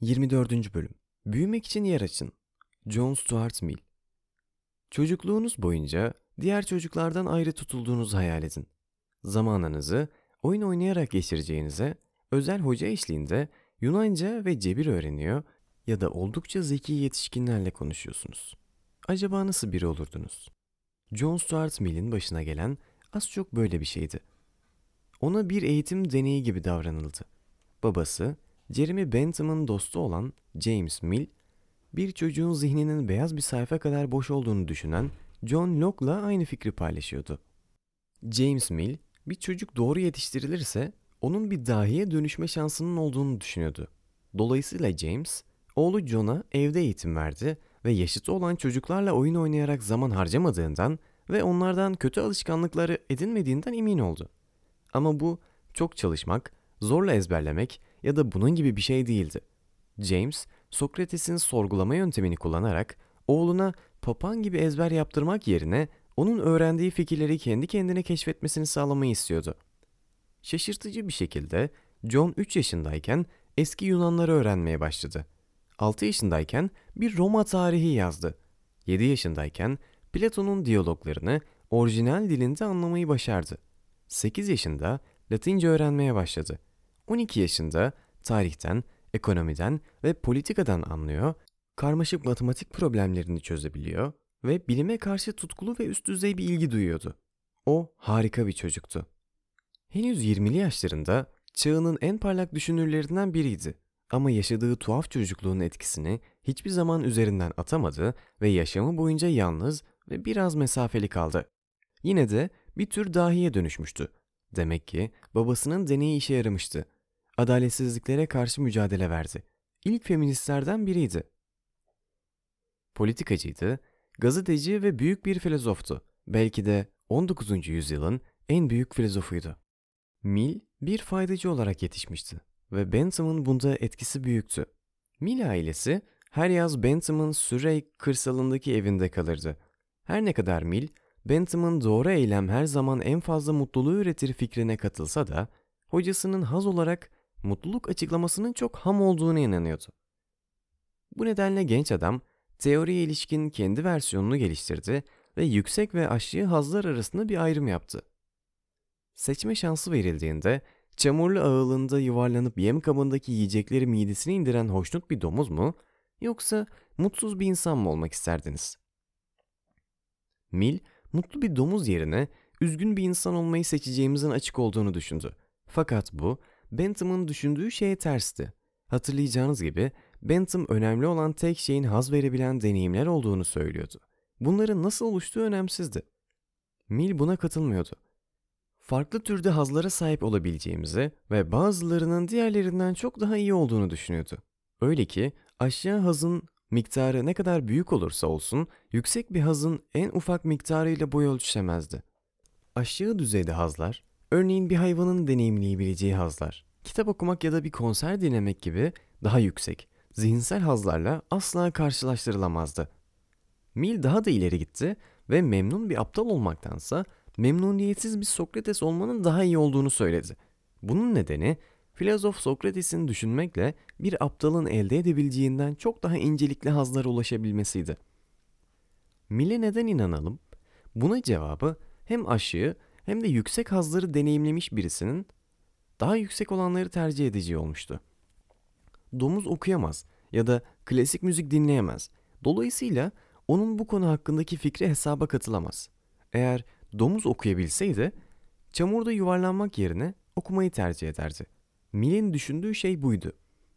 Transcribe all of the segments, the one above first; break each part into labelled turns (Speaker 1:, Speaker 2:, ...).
Speaker 1: 24. Bölüm Büyümek için yer açın. John Stuart Mill Çocukluğunuz boyunca diğer çocuklardan ayrı tutulduğunuzu hayal edin. Zamanınızı oyun oynayarak geçireceğinize, özel hoca eşliğinde Yunanca ve cebir öğreniyor ya da oldukça zeki yetişkinlerle konuşuyorsunuz. Acaba nasıl biri olurdunuz? John Stuart Mill'in başına gelen az çok böyle bir şeydi. Ona bir eğitim deneyi gibi davranıldı. Babası, Jeremy Bentham'ın dostu olan James Mill, bir çocuğun zihninin beyaz bir sayfa kadar boş olduğunu düşünen John Locke'la aynı fikri paylaşıyordu. James Mill, bir çocuk doğru yetiştirilirse onun bir dahiye dönüşme şansının olduğunu düşünüyordu. Dolayısıyla James, oğlu John'a evde eğitim verdi ve yaşıtı olan çocuklarla oyun oynayarak zaman harcamadığından ve onlardan kötü alışkanlıkları edinmediğinden emin oldu. Ama bu çok çalışmak, zorla ezberlemek ya da bunun gibi bir şey değildi. James, Sokrates'in sorgulama yöntemini kullanarak oğluna papan gibi ezber yaptırmak yerine onun öğrendiği fikirleri kendi kendine keşfetmesini sağlamayı istiyordu. Şaşırtıcı bir şekilde John 3 yaşındayken eski Yunanları öğrenmeye başladı. 6 yaşındayken bir Roma tarihi yazdı. 7 yaşındayken Platon'un diyaloglarını orijinal dilinde anlamayı başardı. 8 yaşında Latince öğrenmeye başladı. 12 yaşında tarihten, ekonomiden ve politikadan anlıyor, karmaşık matematik problemlerini çözebiliyor ve bilime karşı tutkulu ve üst düzey bir ilgi duyuyordu. O harika bir çocuktu. Henüz 20'li yaşlarında çağının en parlak düşünürlerinden biriydi. Ama yaşadığı tuhaf çocukluğun etkisini hiçbir zaman üzerinden atamadı ve yaşamı boyunca yalnız ve biraz mesafeli kaldı. Yine de bir tür dahiye dönüşmüştü. Demek ki babasının deneyi işe yaramıştı. Adaletsizliklere karşı mücadele verdi. İlk feministlerden biriydi. Politikacıydı, gazeteci ve büyük bir filozoftu. Belki de 19. yüzyılın en büyük filozofuydu. Mill bir faydacı olarak yetişmişti ve Bentham'ın bunda etkisi büyüktü. Mill ailesi her yaz Bentham'ın Surrey kırsalındaki evinde kalırdı. Her ne kadar Mill, Bentham'ın doğru eylem her zaman en fazla mutluluğu üretir fikrine katılsa da, hocasının haz olarak mutluluk açıklamasının çok ham olduğuna inanıyordu. Bu nedenle genç adam, teoriye ilişkin kendi versiyonunu geliştirdi ve yüksek ve aşağı hazlar arasında bir ayrım yaptı. Seçme şansı verildiğinde çamurlu ağılında yuvarlanıp yem kabındaki yiyecekleri midesine indiren hoşnut bir domuz mu yoksa mutsuz bir insan mı olmak isterdiniz? Mil, mutlu bir domuz yerine üzgün bir insan olmayı seçeceğimizin açık olduğunu düşündü. Fakat bu Bentham'ın düşündüğü şeye tersti. Hatırlayacağınız gibi Bentham önemli olan tek şeyin haz verebilen deneyimler olduğunu söylüyordu. Bunların nasıl oluştuğu önemsizdi. Mill buna katılmıyordu. Farklı türde hazlara sahip olabileceğimizi ve bazılarının diğerlerinden çok daha iyi olduğunu düşünüyordu. Öyle ki aşağı hazın miktarı ne kadar büyük olursa olsun yüksek bir hazın en ufak miktarıyla boy ölçüşemezdi. Aşağı düzeyde hazlar, örneğin bir hayvanın deneyimleyebileceği hazlar, kitap okumak ya da bir konser dinlemek gibi daha yüksek, zihinsel hazlarla asla karşılaştırılamazdı. Mill daha da ileri gitti ve memnun bir aptal olmaktansa memnuniyetsiz bir Sokrates olmanın daha iyi olduğunu söyledi. Bunun nedeni filozof Sokrates'in düşünmekle bir aptalın elde edebileceğinden çok daha incelikli hazlara ulaşabilmesiydi. Mill'e neden inanalım? Buna cevabı hem aşığı hem de yüksek hazları deneyimlemiş birisinin daha yüksek olanları tercih edeceği olmuştu. Domuz okuyamaz ya da klasik müzik dinleyemez. Dolayısıyla onun bu konu hakkındaki fikri hesaba katılamaz. Eğer domuz okuyabilseydi, çamurda yuvarlanmak yerine okumayı tercih ederdi. Mill'in düşündüğü şey buydu.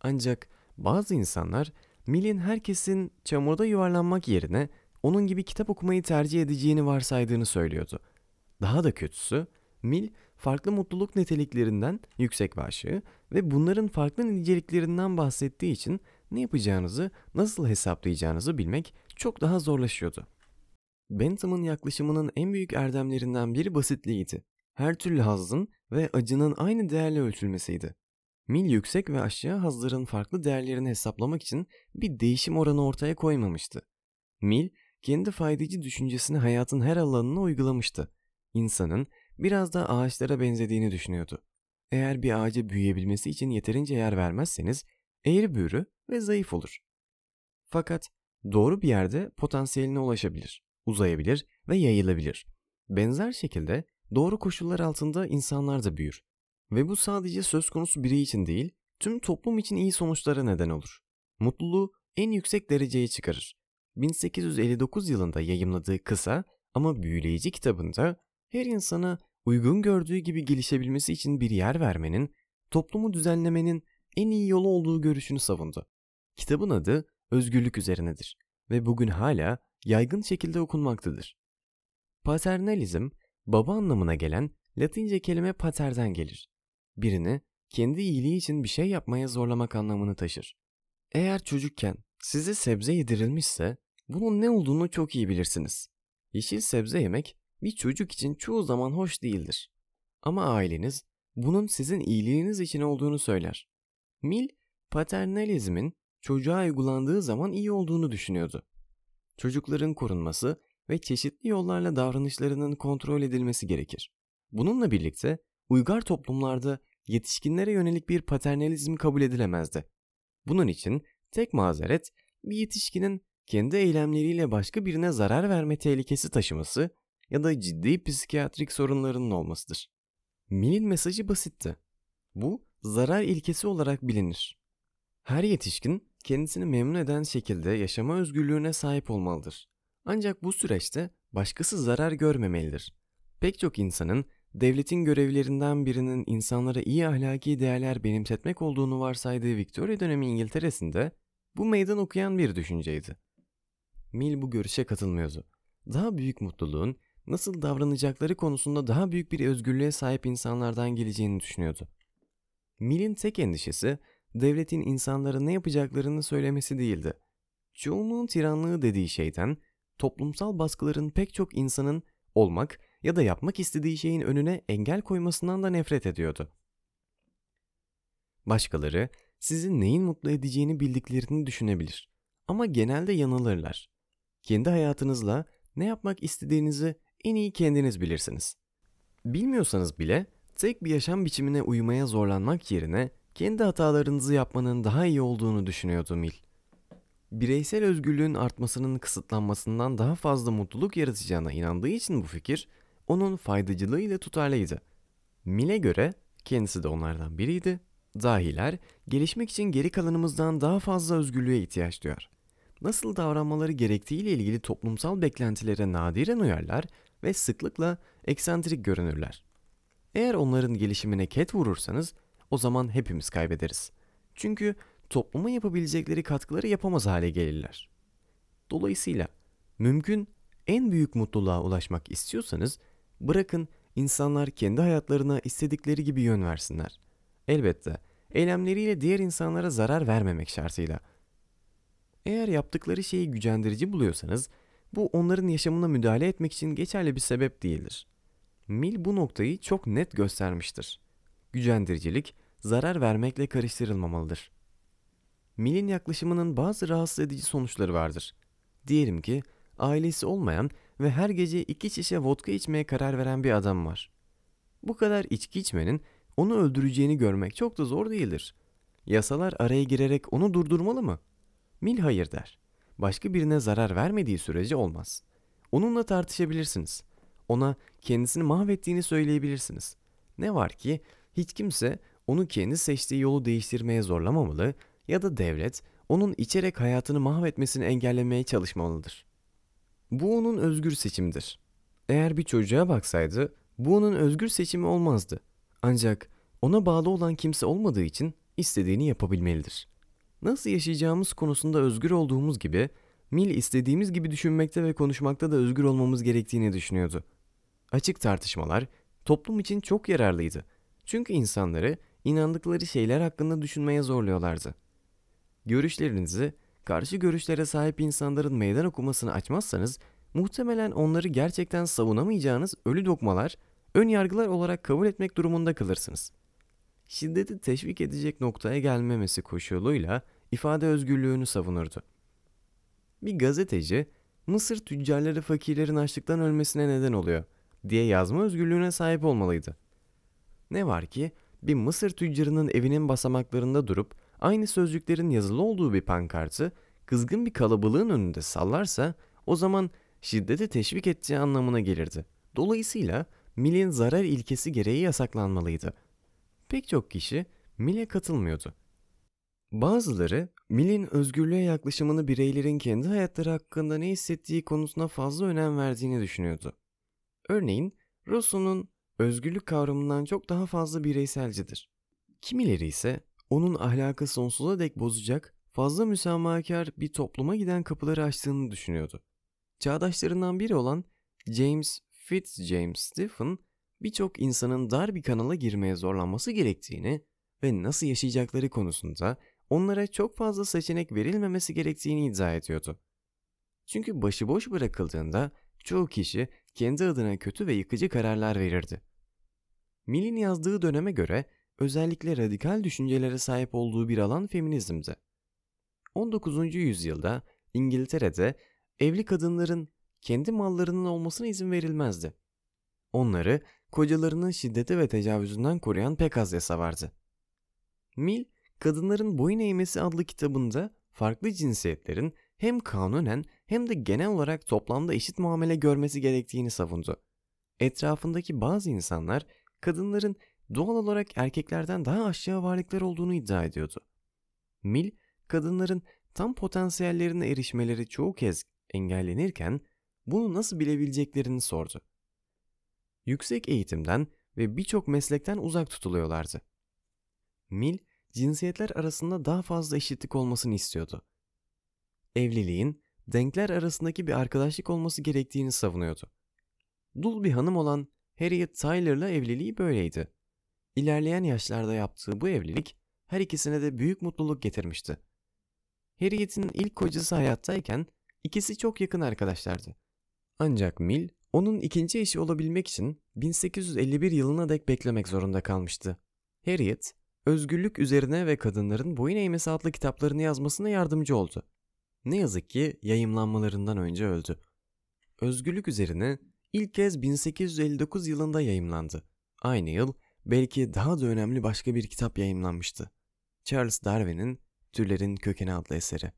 Speaker 1: Ancak bazı insanlar Mill'in herkesin çamurda yuvarlanmak yerine onun gibi kitap okumayı tercih edeceğini varsaydığını söylüyordu. Daha da kötüsü, Mill farklı mutluluk niteliklerinden yüksek ve ve bunların farklı niceliklerinden bahsettiği için ne yapacağınızı, nasıl hesaplayacağınızı bilmek çok daha zorlaşıyordu. Bentham'ın yaklaşımının en büyük erdemlerinden biri basitliğiydi. Her türlü hazzın ve acının aynı değerle ölçülmesiydi. Mill yüksek ve aşağı hazların farklı değerlerini hesaplamak için bir değişim oranı ortaya koymamıştı. Mill, kendi faydacı düşüncesini hayatın her alanına uygulamıştı. İnsanın biraz da ağaçlara benzediğini düşünüyordu. Eğer bir ağaca büyüyebilmesi için yeterince yer vermezseniz, eğri büğrü ve zayıf olur. Fakat doğru bir yerde potansiyeline ulaşabilir, uzayabilir ve yayılabilir. Benzer şekilde doğru koşullar altında insanlar da büyür. Ve bu sadece söz konusu birey için değil, tüm toplum için iyi sonuçlara neden olur. Mutluluğu en yüksek dereceye çıkarır. 1859 yılında yayımladığı kısa ama büyüleyici kitabında her insana uygun gördüğü gibi gelişebilmesi için bir yer vermenin, toplumu düzenlemenin en iyi yolu olduğu görüşünü savundu. Kitabın adı özgürlük üzerinedir ve bugün hala yaygın şekilde okunmaktadır. Paternalizm, baba anlamına gelen Latince kelime paterden gelir. Birini kendi iyiliği için bir şey yapmaya zorlamak anlamını taşır. Eğer çocukken size sebze yedirilmişse bunun ne olduğunu çok iyi bilirsiniz. Yeşil sebze yemek bir çocuk için çoğu zaman hoş değildir. Ama aileniz bunun sizin iyiliğiniz için olduğunu söyler. Mill, paternalizmin çocuğa uygulandığı zaman iyi olduğunu düşünüyordu. Çocukların korunması ve çeşitli yollarla davranışlarının kontrol edilmesi gerekir. Bununla birlikte uygar toplumlarda yetişkinlere yönelik bir paternalizm kabul edilemezdi. Bunun için tek mazeret bir yetişkinin kendi eylemleriyle başka birine zarar verme tehlikesi taşıması ya da ciddi psikiyatrik sorunlarının olmasıdır. Mill'in mesajı basitti. Bu zarar ilkesi olarak bilinir. Her yetişkin kendisini memnun eden şekilde yaşama özgürlüğüne sahip olmalıdır. Ancak bu süreçte başkası zarar görmemelidir. Pek çok insanın devletin görevlerinden birinin insanlara iyi ahlaki değerler benimsetmek olduğunu varsaydığı Victoria dönemi İngiltere'sinde bu meydan okuyan bir düşünceydi. Mill bu görüşe katılmıyordu. Daha büyük mutluluğun nasıl davranacakları konusunda daha büyük bir özgürlüğe sahip insanlardan geleceğini düşünüyordu. Mill'in tek endişesi devletin insanlara ne yapacaklarını söylemesi değildi. Çoğunluğun tiranlığı dediği şeyden toplumsal baskıların pek çok insanın olmak ya da yapmak istediği şeyin önüne engel koymasından da nefret ediyordu. Başkaları sizin neyin mutlu edeceğini bildiklerini düşünebilir. Ama genelde yanılırlar. Kendi hayatınızla ne yapmak istediğinizi en iyi kendiniz bilirsiniz. Bilmiyorsanız bile tek bir yaşam biçimine uymaya zorlanmak yerine kendi hatalarınızı yapmanın daha iyi olduğunu düşünüyordu Mil. Bireysel özgürlüğün artmasının kısıtlanmasından daha fazla mutluluk yaratacağına inandığı için bu fikir onun faydacılığı ile tutarlıydı. Mill'e göre kendisi de onlardan biriydi. Dahiler gelişmek için geri kalanımızdan daha fazla özgürlüğe ihtiyaç duyar. Nasıl davranmaları gerektiğiyle ilgili toplumsal beklentilere nadiren uyarlar ve sıklıkla eksantrik görünürler. Eğer onların gelişimine ket vurursanız o zaman hepimiz kaybederiz. Çünkü topluma yapabilecekleri katkıları yapamaz hale gelirler. Dolayısıyla mümkün en büyük mutluluğa ulaşmak istiyorsanız bırakın insanlar kendi hayatlarına istedikleri gibi yön versinler. Elbette eylemleriyle diğer insanlara zarar vermemek şartıyla. Eğer yaptıkları şeyi gücendirici buluyorsanız bu onların yaşamına müdahale etmek için geçerli bir sebep değildir. Mill bu noktayı çok net göstermiştir. Gücendiricilik zarar vermekle karıştırılmamalıdır. Mill'in yaklaşımının bazı rahatsız edici sonuçları vardır. Diyelim ki ailesi olmayan ve her gece iki şişe vodka içmeye karar veren bir adam var. Bu kadar içki içmenin onu öldüreceğini görmek çok da zor değildir. Yasalar araya girerek onu durdurmalı mı? Mil hayır der. Başka birine zarar vermediği sürece olmaz. Onunla tartışabilirsiniz. Ona kendisini mahvettiğini söyleyebilirsiniz. Ne var ki hiç kimse onu kendi seçtiği yolu değiştirmeye zorlamamalı ya da devlet onun içerek hayatını mahvetmesini engellemeye çalışmalıdır. Bu onun özgür seçimidir. Eğer bir çocuğa baksaydı bu onun özgür seçimi olmazdı. Ancak ona bağlı olan kimse olmadığı için istediğini yapabilmelidir. Nasıl yaşayacağımız konusunda özgür olduğumuz gibi Mil istediğimiz gibi düşünmekte ve konuşmakta da özgür olmamız gerektiğini düşünüyordu. Açık tartışmalar toplum için çok yararlıydı. Çünkü insanları inandıkları şeyler hakkında düşünmeye zorluyorlardı. Görüşlerinizi karşı görüşlere sahip insanların meydan okumasını açmazsanız muhtemelen onları gerçekten savunamayacağınız ölü dokmalar, ön yargılar olarak kabul etmek durumunda kalırsınız. Şiddeti teşvik edecek noktaya gelmemesi koşuluyla ifade özgürlüğünü savunurdu. Bir gazeteci, Mısır tüccarları fakirlerin açlıktan ölmesine neden oluyor diye yazma özgürlüğüne sahip olmalıydı. Ne var ki bir Mısır tüccarının evinin basamaklarında durup aynı sözcüklerin yazılı olduğu bir pankartı kızgın bir kalabalığın önünde sallarsa o zaman şiddeti teşvik edeceği anlamına gelirdi. Dolayısıyla Mill'in zarar ilkesi gereği yasaklanmalıydı. Pek çok kişi Mill'e katılmıyordu. Bazıları Mill'in özgürlüğe yaklaşımını bireylerin kendi hayatları hakkında ne hissettiği konusuna fazla önem verdiğini düşünüyordu. Örneğin Rousseau'nun özgürlük kavramından çok daha fazla bireyselcidir. Kimileri ise onun ahlakı sonsuza dek bozacak, fazla müsamahakar bir topluma giden kapıları açtığını düşünüyordu. Çağdaşlarından biri olan James Fitzjames Stephen, birçok insanın dar bir kanala girmeye zorlanması gerektiğini ve nasıl yaşayacakları konusunda onlara çok fazla seçenek verilmemesi gerektiğini iddia ediyordu. Çünkü başıboş bırakıldığında çoğu kişi kendi adına kötü ve yıkıcı kararlar verirdi. Mill'in yazdığı döneme göre özellikle radikal düşüncelere sahip olduğu bir alan feminizmdi. 19. yüzyılda İngiltere'de evli kadınların kendi mallarının olmasına izin verilmezdi. Onları kocalarının şiddeti ve tecavüzünden koruyan pek az yasa vardı. Mill, Kadınların Boyun Eğmesi adlı kitabında farklı cinsiyetlerin hem kanunen hem de genel olarak toplamda eşit muamele görmesi gerektiğini savundu. Etrafındaki bazı insanlar kadınların doğal olarak erkeklerden daha aşağı varlıklar olduğunu iddia ediyordu. Mill, kadınların tam potansiyellerine erişmeleri çoğu kez engellenirken bunu nasıl bilebileceklerini sordu. Yüksek eğitimden ve birçok meslekten uzak tutuluyorlardı. Mill, cinsiyetler arasında daha fazla eşitlik olmasını istiyordu. Evliliğin denkler arasındaki bir arkadaşlık olması gerektiğini savunuyordu. Dul bir hanım olan Harriet Tyler'la evliliği böyleydi. İlerleyen yaşlarda yaptığı bu evlilik her ikisine de büyük mutluluk getirmişti. Harriet'in ilk kocası hayattayken ikisi çok yakın arkadaşlardı. Ancak Mill onun ikinci eşi olabilmek için 1851 yılına dek beklemek zorunda kalmıştı. Harriet, özgürlük üzerine ve kadınların boyun eğmesi adlı kitaplarını yazmasına yardımcı oldu. Ne yazık ki yayımlanmalarından önce öldü. Özgürlük üzerine ilk kez 1859 yılında yayımlandı. Aynı yıl belki daha da önemli başka bir kitap yayımlanmıştı. Charles Darwin'in Türlerin Kökeni adlı eseri.